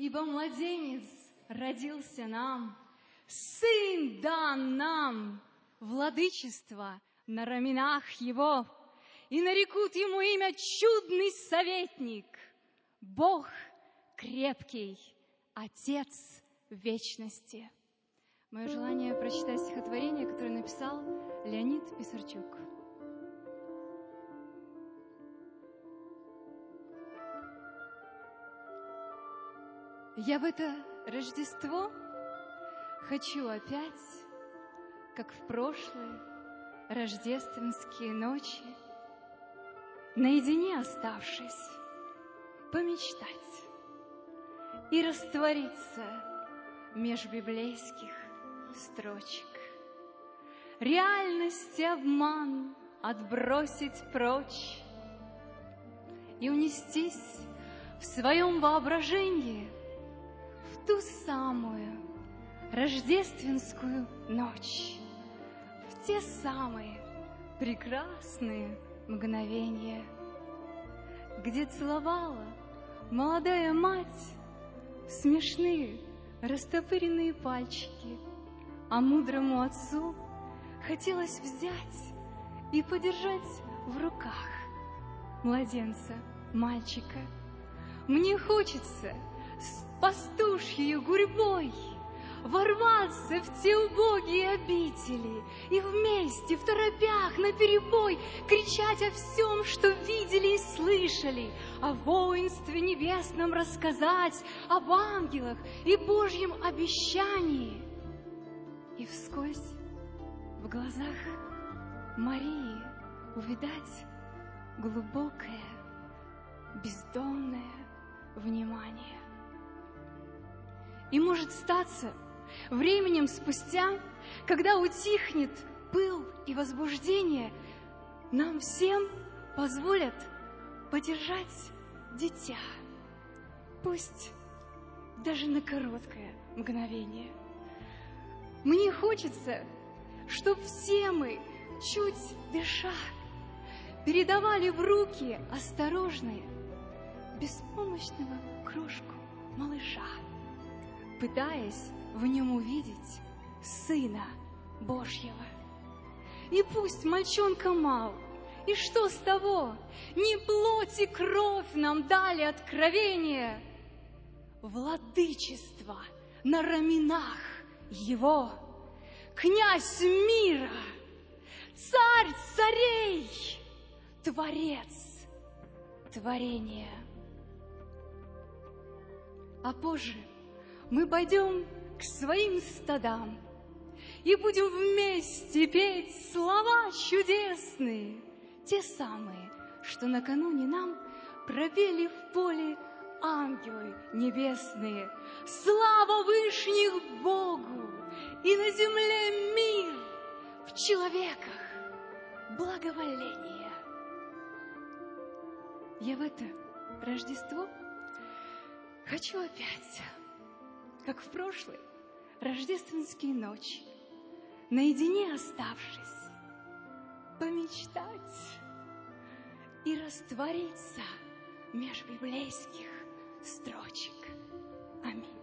Ибо младенец родился нам, Сын дан нам, владычество на раменах его, И нарекут ему имя чудный советник, Бог крепкий, Отец вечности. Мое желание прочитать стихотворение, которое написал Леонид Писарчук. Я в это Рождество хочу опять, как в прошлые рождественские ночи, наедине оставшись, помечтать и раствориться меж библейских строчек. Реальность и обман отбросить прочь и унестись в своем воображении – ту самую рождественскую ночь, в те самые прекрасные мгновения, где целовала молодая мать смешные растопыренные пальчики, а мудрому отцу хотелось взять и подержать в руках младенца, мальчика. Мне хочется пастушьей гурьбой ворваться в те убогие обители и вместе, в торопях, на перебой кричать о всем, что видели и слышали, о воинстве небесном рассказать, об ангелах и Божьем обещании. И вскользь в глазах Марии увидать глубокое, бездонное внимание. И может статься, временем спустя, когда утихнет пыл и возбуждение, нам всем позволят подержать дитя, пусть даже на короткое мгновение. Мне хочется, чтобы все мы, чуть дыша, передавали в руки осторожные, беспомощного крошку малыша пытаясь в нем увидеть Сына Божьего. И пусть мальчонка мал, и что с того? Не плоть и кровь нам дали откровение, Владычество на раменах его, Князь мира, царь царей, Творец творения. А позже мы пойдем к своим стадам и будем вместе петь слова чудесные, те самые, что накануне нам пропели в поле ангелы небесные. Слава Вышних Богу! И на земле мир, в человеках благоволение. Я в это Рождество хочу опять как в прошлой рождественские ночи, наедине оставшись, помечтать и раствориться меж библейских строчек. Аминь.